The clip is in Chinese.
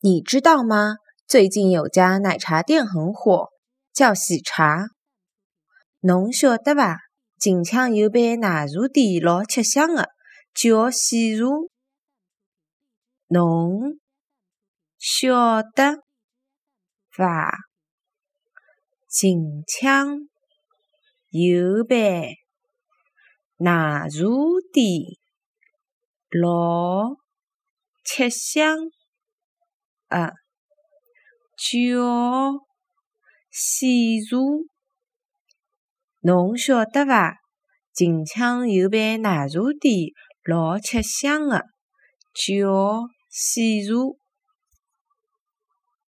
你知道吗？最近有家奶茶店很火，叫喜茶。侬晓得伐？近腔有爿奶茶店老吃香的，叫喜茶。侬晓得伐？近腔有爿奶茶店老吃香啊，叫细茶。侬晓得伐？近腔有爿奶茶店老吃香的，叫细茶。